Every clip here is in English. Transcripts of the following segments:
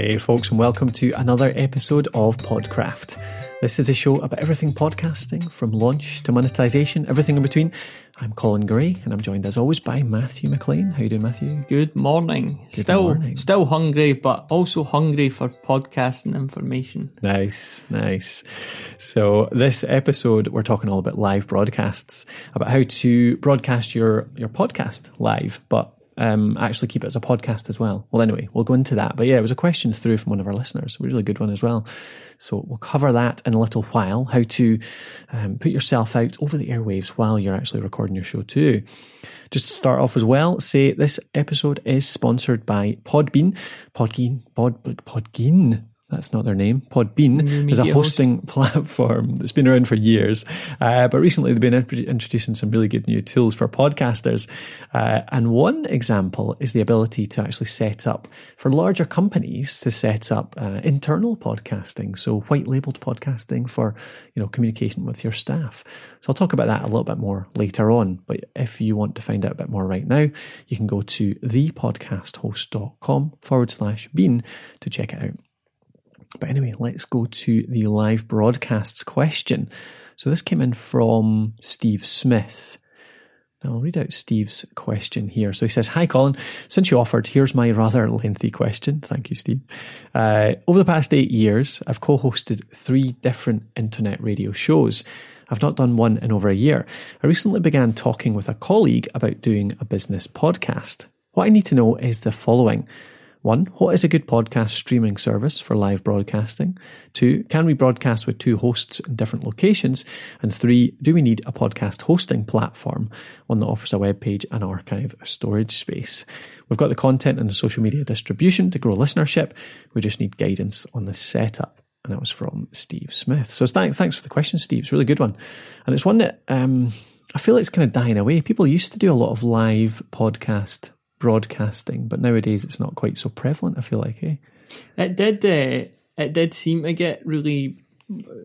Hey, folks, and welcome to another episode of Podcraft. This is a show about everything podcasting, from launch to monetization, everything in between. I'm Colin Gray, and I'm joined as always by Matthew McLean. How you doing, Matthew? Good morning. Good still, morning. still hungry, but also hungry for podcasting information. Nice, nice. So this episode, we're talking all about live broadcasts, about how to broadcast your your podcast live, but um, actually keep it as a podcast as well. Well, anyway, we'll go into that. But yeah, it was a question through from one of our listeners, a really good one as well. So we'll cover that in a little while. How to um, put yourself out over the airwaves while you're actually recording your show too. Just to start off as well, say this episode is sponsored by Podbean. Podbean, Pod, Podbean. That's not their name. Podbean is a hosting platform that's been around for years, uh, but recently they've been introducing some really good new tools for podcasters. Uh, and one example is the ability to actually set up for larger companies to set up uh, internal podcasting, so white labeled podcasting for you know communication with your staff. So I'll talk about that a little bit more later on. But if you want to find out a bit more right now, you can go to thepodcasthost.com forward slash bean to check it out. But anyway, let's go to the live broadcasts question. So this came in from Steve Smith. Now I'll read out Steve's question here. So he says, Hi Colin, since you offered, here's my rather lengthy question. Thank you, Steve. Uh, over the past eight years, I've co-hosted three different internet radio shows. I've not done one in over a year. I recently began talking with a colleague about doing a business podcast. What I need to know is the following. One, what is a good podcast streaming service for live broadcasting? Two, can we broadcast with two hosts in different locations? And three, do we need a podcast hosting platform, one that offers a web page and archive storage space? We've got the content and the social media distribution to grow listenership. We just need guidance on the setup. And that was from Steve Smith. So thanks for the question, Steve. It's a really good one. And it's one that um, I feel it's kind of dying away. People used to do a lot of live podcast broadcasting, but nowadays it's not quite so prevalent. I feel like, eh? It did. Uh, it did seem to get really,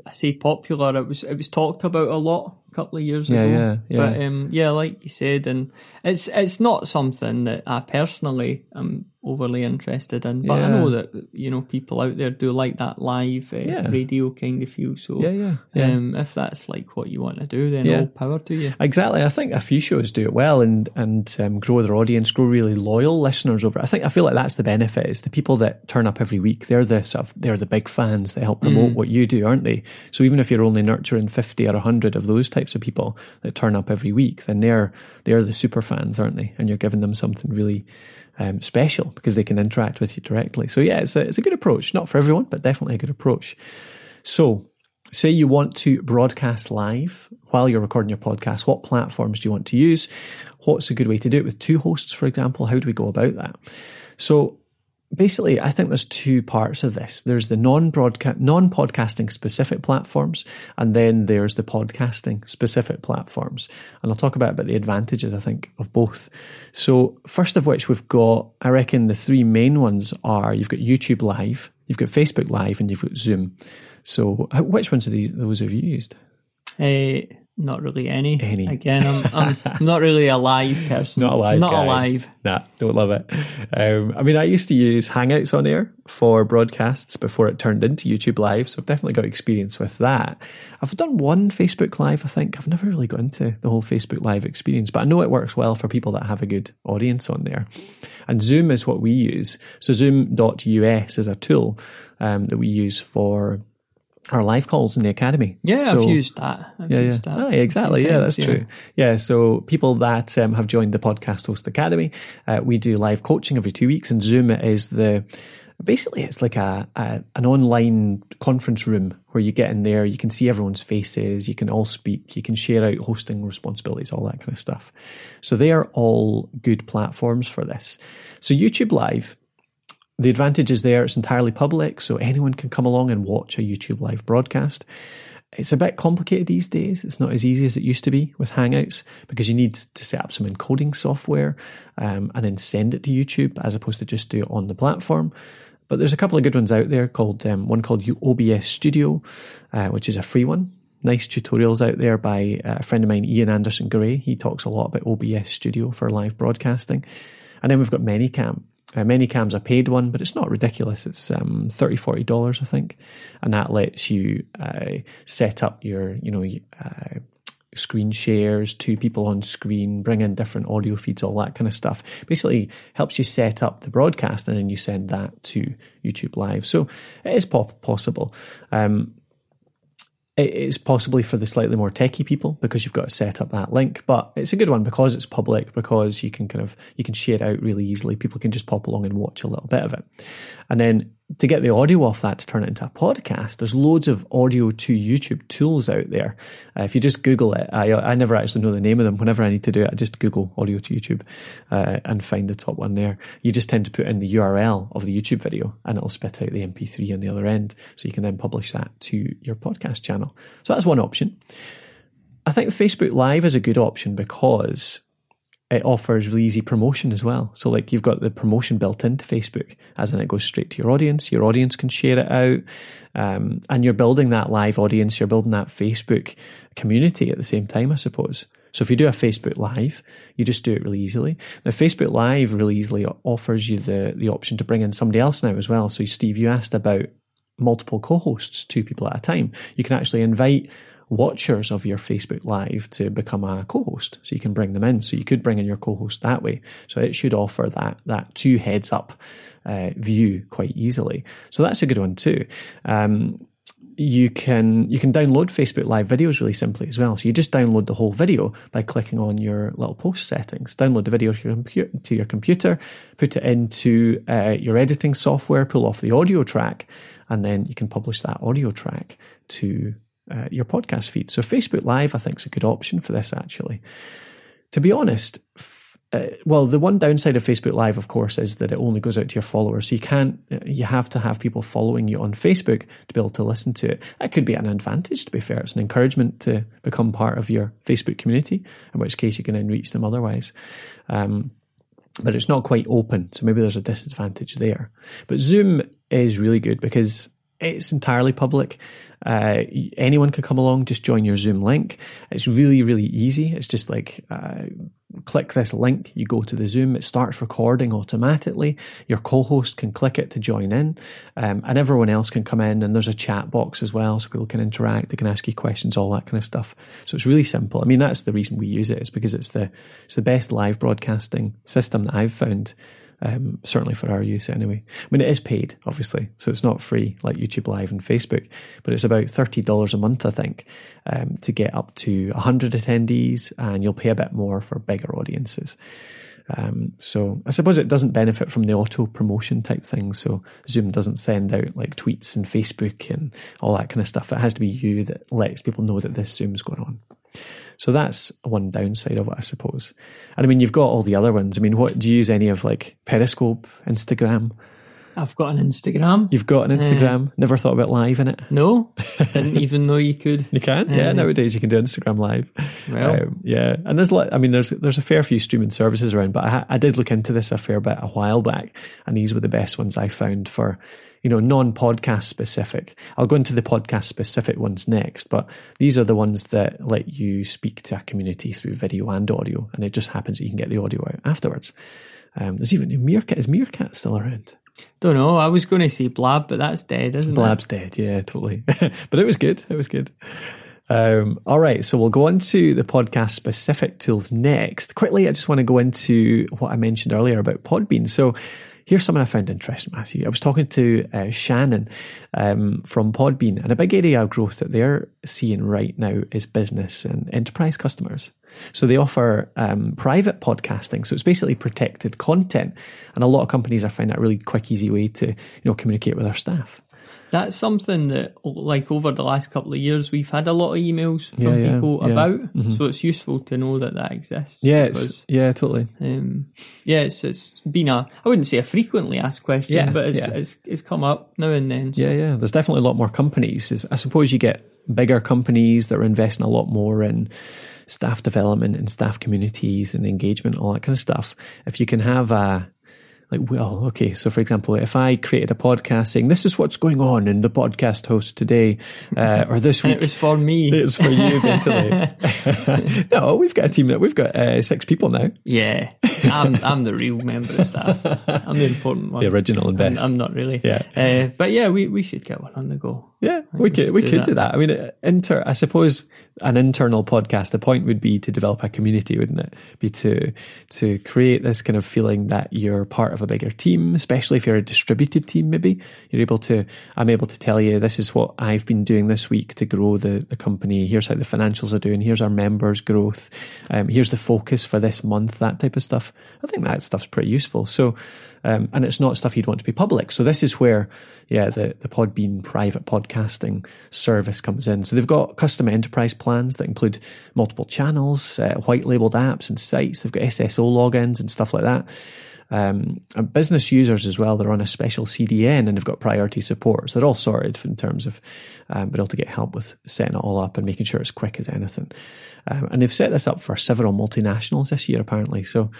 I say, popular. It was. It was talked about a lot a couple of years Yeah, ago. yeah, yeah. But um, yeah, like you said, and it's it's not something that I personally am overly interested in. But I know that you know people out there do like that live uh, Yeah. radio kind of feel. So Yeah, yeah, yeah. Um, if that's like what you want to do, then Yeah. all power to you. Exactly. I think a few shows do it well and and um, grow their audience, grow really loyal listeners over. it. I think I feel like that's the benefit. Is the people that turn up every week. They're the sort of they're the big fans. They help promote what you do, aren't they? So even if you're only nurturing fifty or hundred of those types of people that turn up every week, then they're they're the super fans, aren't they? And you're giving them something really. Um, special because they can interact with you directly. So yeah, it's a it's a good approach. Not for everyone, but definitely a good approach. So say you want to broadcast live while you're recording your podcast, what platforms do you want to use? What's a good way to do it with two hosts, for example? How do we go about that? So basically, I think there's two parts of this. There's the non-broadcast, non-podcasting specific platforms, and then there's the podcasting specific platforms. And I'll talk about, about the advantages, I think, of both. So first of which we've got, I reckon the three main ones are you've got YouTube Live, you've got Facebook Live, and you've got Zoom. So which ones these, those have you used? Uh, not really any. Any. Again, I'm, I'm, not really a live person. Not alive. Not guy. alive. Nah, don't love it. Um, I mean, I used to use Hangouts on air for broadcasts before it turned into YouTube Live, so I've definitely got experience with that. I've done one Facebook Live, I think. I've never really got into the whole Facebook Live experience, but I know it works well for people that have a good audience on there. And Zoom is what we use. So Zoom.us is a tool um, that we use for our live calls in the academy. Yeah, So- I've used that. I've yeah, yeah. that Oh, exactly. Yeah, that's true. Yeah, so people that um, have joined the Podcast Host Academy, uh, we do live coaching every two weeks, and Zoom is the basically it's like a, a an online conference room where you get in there, you can see everyone's faces, you can all speak, you can share out hosting responsibilities, all that kind of stuff. So they are all good platforms for this. So YouTube Live the advantage is there, it's entirely public, so anyone can come along and watch a YouTube live broadcast. It's a bit complicated these days. It's not as easy as it used to be with Hangouts because you need to set up some encoding software um, and then send it to YouTube as opposed to just do it on the platform. But there's a couple of good ones out there called um, one called OBS Studio, uh, which is a free one. Nice tutorials out there by uh, a friend of mine, Ian Anderson Gray. He talks a lot about OBS Studio for live broadcasting. And then we've got ManyCam. Uh, Manycam's a paid one, but it's not ridiculous. It's um, $30, $40, I think. And that lets you uh, set up your, you know, uh, screen shares, two people on screen, bring in different audio feeds, all that kind of stuff. Basically helps you set up the broadcast and then you send that to YouTube Live. So it is possible. Um, it's possibly for the slightly more techie people because you've got to set up that link, but it's a good one because it's public because you can kind of you can share it out really easily. People can just pop along and watch a little bit of it, and then to get the audio off that to turn it into a podcast, there's loads of audio to YouTube tools out there. Uh, if you just Google it, I, I never actually know the name of them. Whenever I need to do it, I just Google audio to YouTube uh, and find the top one there. You just tend to put in the URL of the YouTube video and it'll spit out the MP3 on the other end. So you can then publish that to your podcast channel. So that's one option. I think Facebook Live is a good option because it offers really easy promotion as well. So like you've got the promotion built into Facebook, as in it goes straight to your audience. Your audience can share it out, um, and you're building that live audience. You're building that Facebook community at the same time, I suppose. So if you do a Facebook Live, you just do it really easily. Now Facebook Live really easily offers you the the option to bring in somebody else now as well. So Steve, you asked about multiple co-hosts, two people at a time. You can actually invite watchers of your Facebook Live to become a co-host. So you can bring them in. So you could bring in your co-host that way. So it should offer that that two heads up uh, view quite easily. So that's a good one too. Um, you can you can download Facebook Live videos really simply as well. So you just download the whole video by clicking on your little post settings. Download the video to your, computer, to your computer, put it into uh, your editing software, pull off the audio track, and then you can publish that audio track to uh, your podcast feed. So Facebook Live, I think, is a good option for this. Actually, to be honest, f- uh, well, the one downside of Facebook Live, of course, is that it only goes out to your followers. So you can't, uh, you have to have people following you on Facebook to be able to listen to it. That could be an advantage. To be fair, it's an encouragement to become part of your Facebook community. In which case, you can then reach them otherwise. Um, but it's not quite open, so maybe there's a disadvantage there. But Zoom is really good because it's entirely public. Uh, anyone can come along, just join your Zoom link. It's really, really easy. It's just like uh, click this link, you go to the Zoom, it starts recording automatically. Your co host can click it to join in, um, and everyone else can come in. And there's a chat box as well, so people can interact, they can ask you questions, all that kind of stuff. So it's really simple. I mean, that's the reason we use it, is because it's the, it's the best live broadcasting system that I've found um, certainly for our use anyway. I mean, it is paid, obviously, so it's not free like YouTube Live and Facebook, but it's about $30 a month, I think, um, to get up to 100 attendees, and you'll pay a bit more for bigger audiences. Um, so I suppose it doesn't benefit from the auto promotion type thing. So Zoom doesn't send out like tweets and Facebook and all that kind of stuff. It has to be you that lets people know that this Zoom's going on. So that's one downside of it, I suppose. And I mean, you've got all the other ones. I mean, what do you use any of like Periscope, Instagram? I've got an Instagram. You've got an Instagram. Uh, Never thought about live in it. No, didn't even know you could. You can, yeah. Uh, nowadays you can do Instagram live. Well, um, yeah, and there's like, I mean, there's there's a fair few streaming services around, but I, I did look into this a fair bit a while back, and these were the best ones I found for you know, non-podcast specific. I'll go into the podcast specific ones next, but these are the ones that let you speak to a community through video and audio, and it just happens that you can get the audio out afterwards. Um, there's even Meerkat. Is Meerkat still around? Don't know. I was going to say Blab, but that's dead, isn't Blab's it? Blab's dead. Yeah, totally. but it was good. It was good. Um, all right, so we'll go on to the podcast specific tools next. Quickly, I just want to go into what I mentioned earlier about Podbean. So Here's something I found interesting, Matthew. I was talking to uh, Shannon um, from Podbean, and a big area of growth that they're seeing right now is business and enterprise customers. So they offer um, private podcasting, so it's basically protected content, and a lot of companies are finding that really quick, easy way to you know communicate with their staff that's something that, like, over the last couple of years, we've had a lot of emails from yeah, yeah, people yeah. about. Mm-hmm. So it's useful to know that that exists. Yeah, because, yeah, totally. Um, yeah, it's, it's been a, I wouldn't say a frequently asked question, but it's, it's, it's come up now and then. So. Yeah, yeah. There's definitely a lot more companies. I suppose you get bigger companies that are investing a lot more in staff development and staff communities and engagement, all that kind of stuff. If you can have a like, well, okay. So, for example, if I created a podcast saying this is what's going on in the podcast host today, uh, or this week, it was for me. It's for you, basically. no, we've got a team that we've got uh, six people now. Yeah, I'm I'm the real member of staff. I'm the important one. The original and I'm, best. I'm not really. Yeah. Uh, but yeah, we, we should get one on the go. Yeah, we could we do could that. do that. I mean, inter. I suppose an internal podcast. The point would be to develop a community, wouldn't it? Be to to create this kind of feeling that you're part of a bigger team, especially if you're a distributed team. Maybe you're able to. I'm able to tell you this is what I've been doing this week to grow the the company. Here's how the financials are doing. Here's our members' growth. Um, here's the focus for this month. That type of stuff. I think that stuff's pretty useful. So. Um, and it's not stuff you'd want to be public. So this is where, yeah, the, the Podbean private podcasting service comes in. So they've got custom enterprise plans that include multiple channels, uh, white labeled apps and sites. They've got SSO logins and stuff like that. Um, business users as well, they're on a special CDN and they've got priority support. So they're all sorted in terms of um, being able to get help with setting it all up and making sure it's quick as anything. Um, and they've set this up for several multinationals this year, apparently. So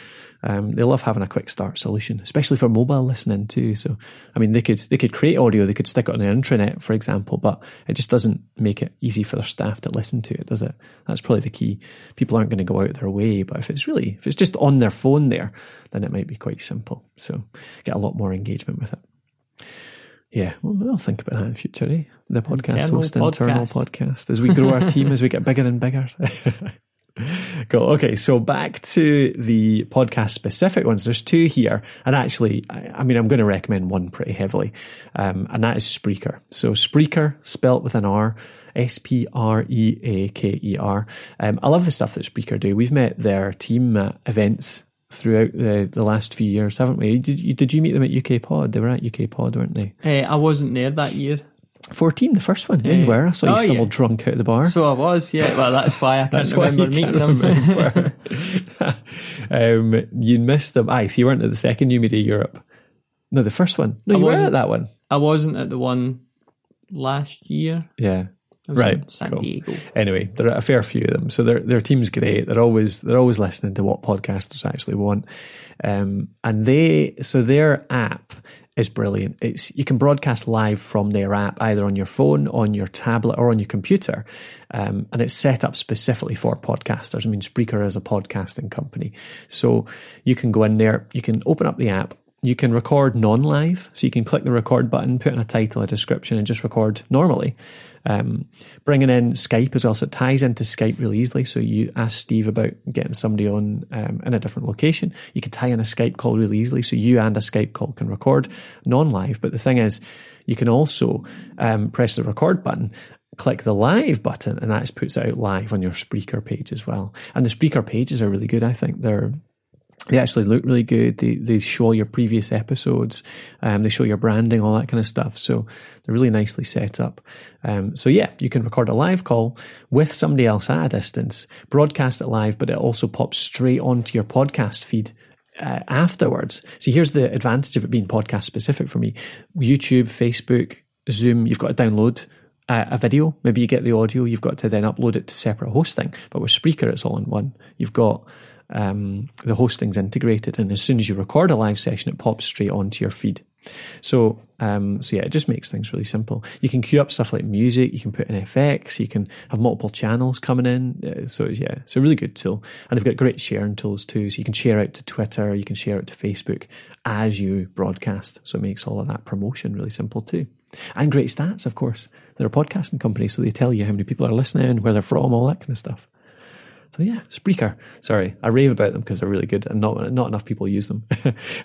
um, they love having a quick start solution, especially for mobile listening too. So, I mean, they could they could create audio, they could stick it on their intranet, for example, but it just doesn't make it easy for their staff to listen to it, does it? That's probably the key. People aren't going to go out their way, but if it's really if it's just on their phone there, then it might be quite simple. So, get a lot more engagement with it. Yeah, well, I'll think about that in future, eh? The podcast Internal host, internal podcast. podcast, as we grow our team, as we get bigger and bigger. Cool. Okay, so back to the podcast specific ones. There's two here, and actually, I, I mean, I'm going to recommend one pretty heavily, um, and that is Spreaker. So Spreaker, spelt with an R, S P R E A K E R. Um, I love the stuff that Spreaker do. We've met their team at events throughout the, the last few years, haven't we? Did you, did you meet them at UK Pod? They were at UK Pod, weren't they? Uh, I wasn't there that year. 14, the first one. Yeah, you were. I saw you Oh, stumbled yeah. drunk out of the bar. So I was, yeah. Well, that's why I can't remember meeting them. remember. um, you missed them. Aye, so you weren't at the second New Media Europe. No, the first one. No, I you were wasn't. at that one. I wasn't at the one last year. Yeah. Right, San cool. Diego. Anyway, there are a fair few of them. So their their team's great. They're always they're always listening to what podcasters actually want. Um, and they so their app is brilliant. It's you can broadcast live from their app either on your phone, on your tablet, or on your computer. Um, and it's set up specifically for podcasters. I mean, Spreaker is a podcasting company, so you can go in there, you can open up the app. You can record non-live, so you can click the record button, put in a title, a description, and just record normally. Um, bringing in Skype as well, so it ties into Skype really easily. So you ask Steve about getting somebody on um, in a different location. You can tie in a Skype call really easily, so you and a Skype call can record non-live. But the thing is, you can also um, press the record button. Click the live button, and that puts it out live on your Spreaker page as well. And the Spreaker pages are really good. I think they're they actually look really good. They they show your previous episodes. Um, they show your branding, all that kind of stuff. So they're really nicely set up. Um, so yeah, you can record a live call with somebody else at a distance, broadcast it live, but it also pops straight onto your podcast feed. Uh, afterwards, see, here's the advantage of it being podcast specific for me. YouTube, Facebook, Zoom, you've got to download a, a video. Maybe you get the audio, you've got to then upload it to separate hosting. But with Spreaker, it's all in one. You've got um, the hosting's integrated, and as soon as you record a live session, it pops straight onto your feed. So, um, so yeah, it just makes things really simple. You can queue up stuff like music, you can put in FX, you can have multiple channels coming in. Uh, so yeah, it's a really good tool, and they've got great sharing tools too. So you can share out to Twitter, you can share out to Facebook as you broadcast. So it makes all of that promotion really simple too. And great stats, of course. They're a podcasting company, so they tell you how many people are listening, where they're from, all that kind of stuff. So yeah, Spreaker. Sorry, I rave about them because they're really good and not not enough people use them.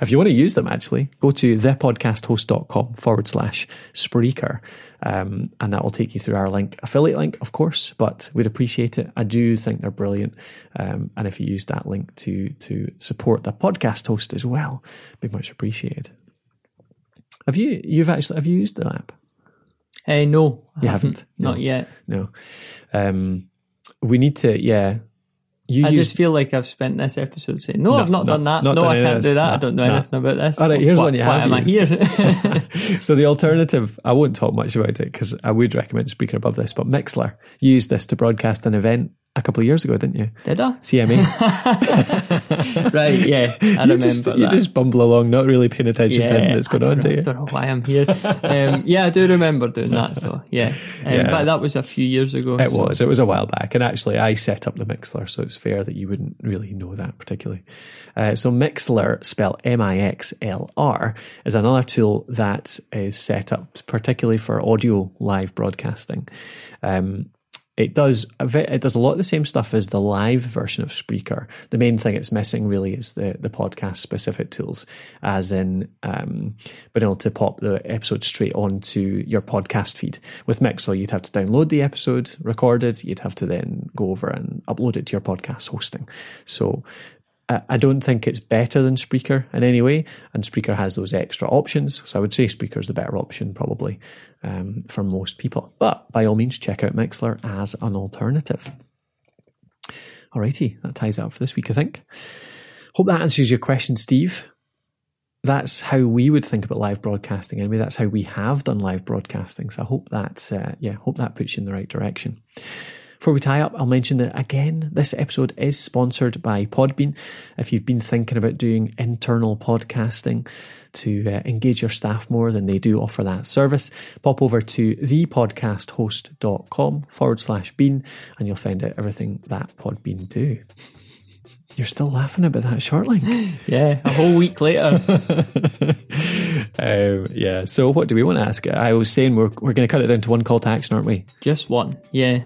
if you want to use them, actually, go to thepodcasthost.com forward slash Spreaker. Um, and that will take you through our link, affiliate link, of course, but we'd appreciate it. I do think they're brilliant. Um, and if you use that link to to support the podcast host as well, be much appreciated. Have you you've actually have you used the app? Uh, no, I You haven't. haven't? Not No. yet. No. Um, we need to, yeah. You I just feel like I've spent this episode saying, no, No, I've not no, done that. not no, done I can't do that. I don't know anything about this. All right, here's why, one you have. why have am I here? so the alternative, I won't talk much about it because I would recommend Spreaker above this, but Mixlr used this to broadcast an event a couple of years ago, didn't you? Did I? CMA. right, yeah. I you remember just, that. you just bumble along, not really paying attention to anything that's going on, do you? I don't know why I'm here. Um, yeah, I do remember doing that. So yeah, um, Yeah. but that was a few years ago. It so- was. It was a while back. And actually, I set up the Mixlr, so it's fair that you wouldn't really know that particularly. Uh, so, Mixlr, spelled M I X L R, is another tool that is set up particularly for audio live broadcasting. Um, it does it does a lot of the same stuff as the live version of Spreaker. The main thing it's missing really is the the podcast specific tools, as in um, being able to pop the episode straight onto your podcast feed. With Mixlr, you'd have to download the episode, record it, you'd have to then go over and upload it to your podcast hosting. So I don't think it's better than Spreaker in any way, and Spreaker has those extra options. So I would say Spreaker is the better option probably um, for most people. But by all means, check out Mixlr as an alternative. Alrighty, that ties up for this week, I think. Hope that answers your question, Steve. That's how we would think about live broadcasting. Anyway, that's how we have done live broadcasting. So I hope that, uh, yeah, hope that puts you in the right direction. Before we tie up, I'll mention that again, this episode is sponsored by Podbean. If you've been thinking about doing internal podcasting to uh, engage your staff more, then they do offer that service. Pop over to thepodcasthost.com forward slash bean and you'll find out everything that Podbean do. You're still laughing about that short link. Yeah, a whole week later. um, yeah. So what do we want to ask? I was saying we're we're going to cut it down to one call to action, aren't we? Just one. Yeah.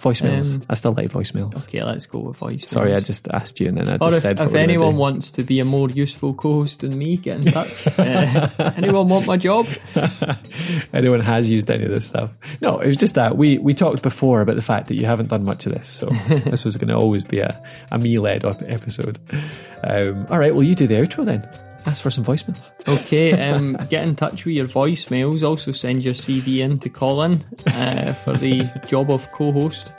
Voicemails. Um, I still like voicemails. Okay, let's go with voice. Sorry, I just asked you and then I just Or if, said. if anyone wants to be a more useful co-host than me, get in touch. uh, anyone want my job? anyone has used any of this stuff. No, it was just that we we talked before about the fact that you haven't done much of this, so this was going to always be a, a me led episode. Um, all right, well, you do the outro then. Ask for some voicemails. Okay, um, get in touch with your voicemails. Also, send your CV in to Colin uh, for the job of co-host.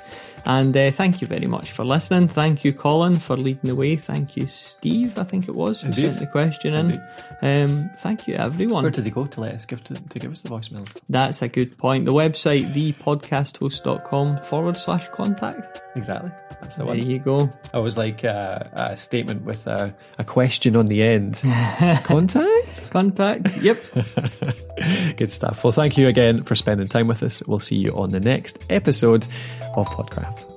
And uh, thank you very much for listening. Thank you, Colin, for leading the way. Thank you, Steve. I think it was who Indeed. sent the question in. Um, thank you, everyone. Where do they go to let us give to, to give us the voicemails? That's a good point. The website, thepodcasthost.com forward slash contact. Exactly, that's the There one. There you go. I was like uh, a statement with a, a question on the end. Contact. Contact. Yep. Good stuff. Well, thank you again for spending time with us. We'll see you on the next episode of Podcraft.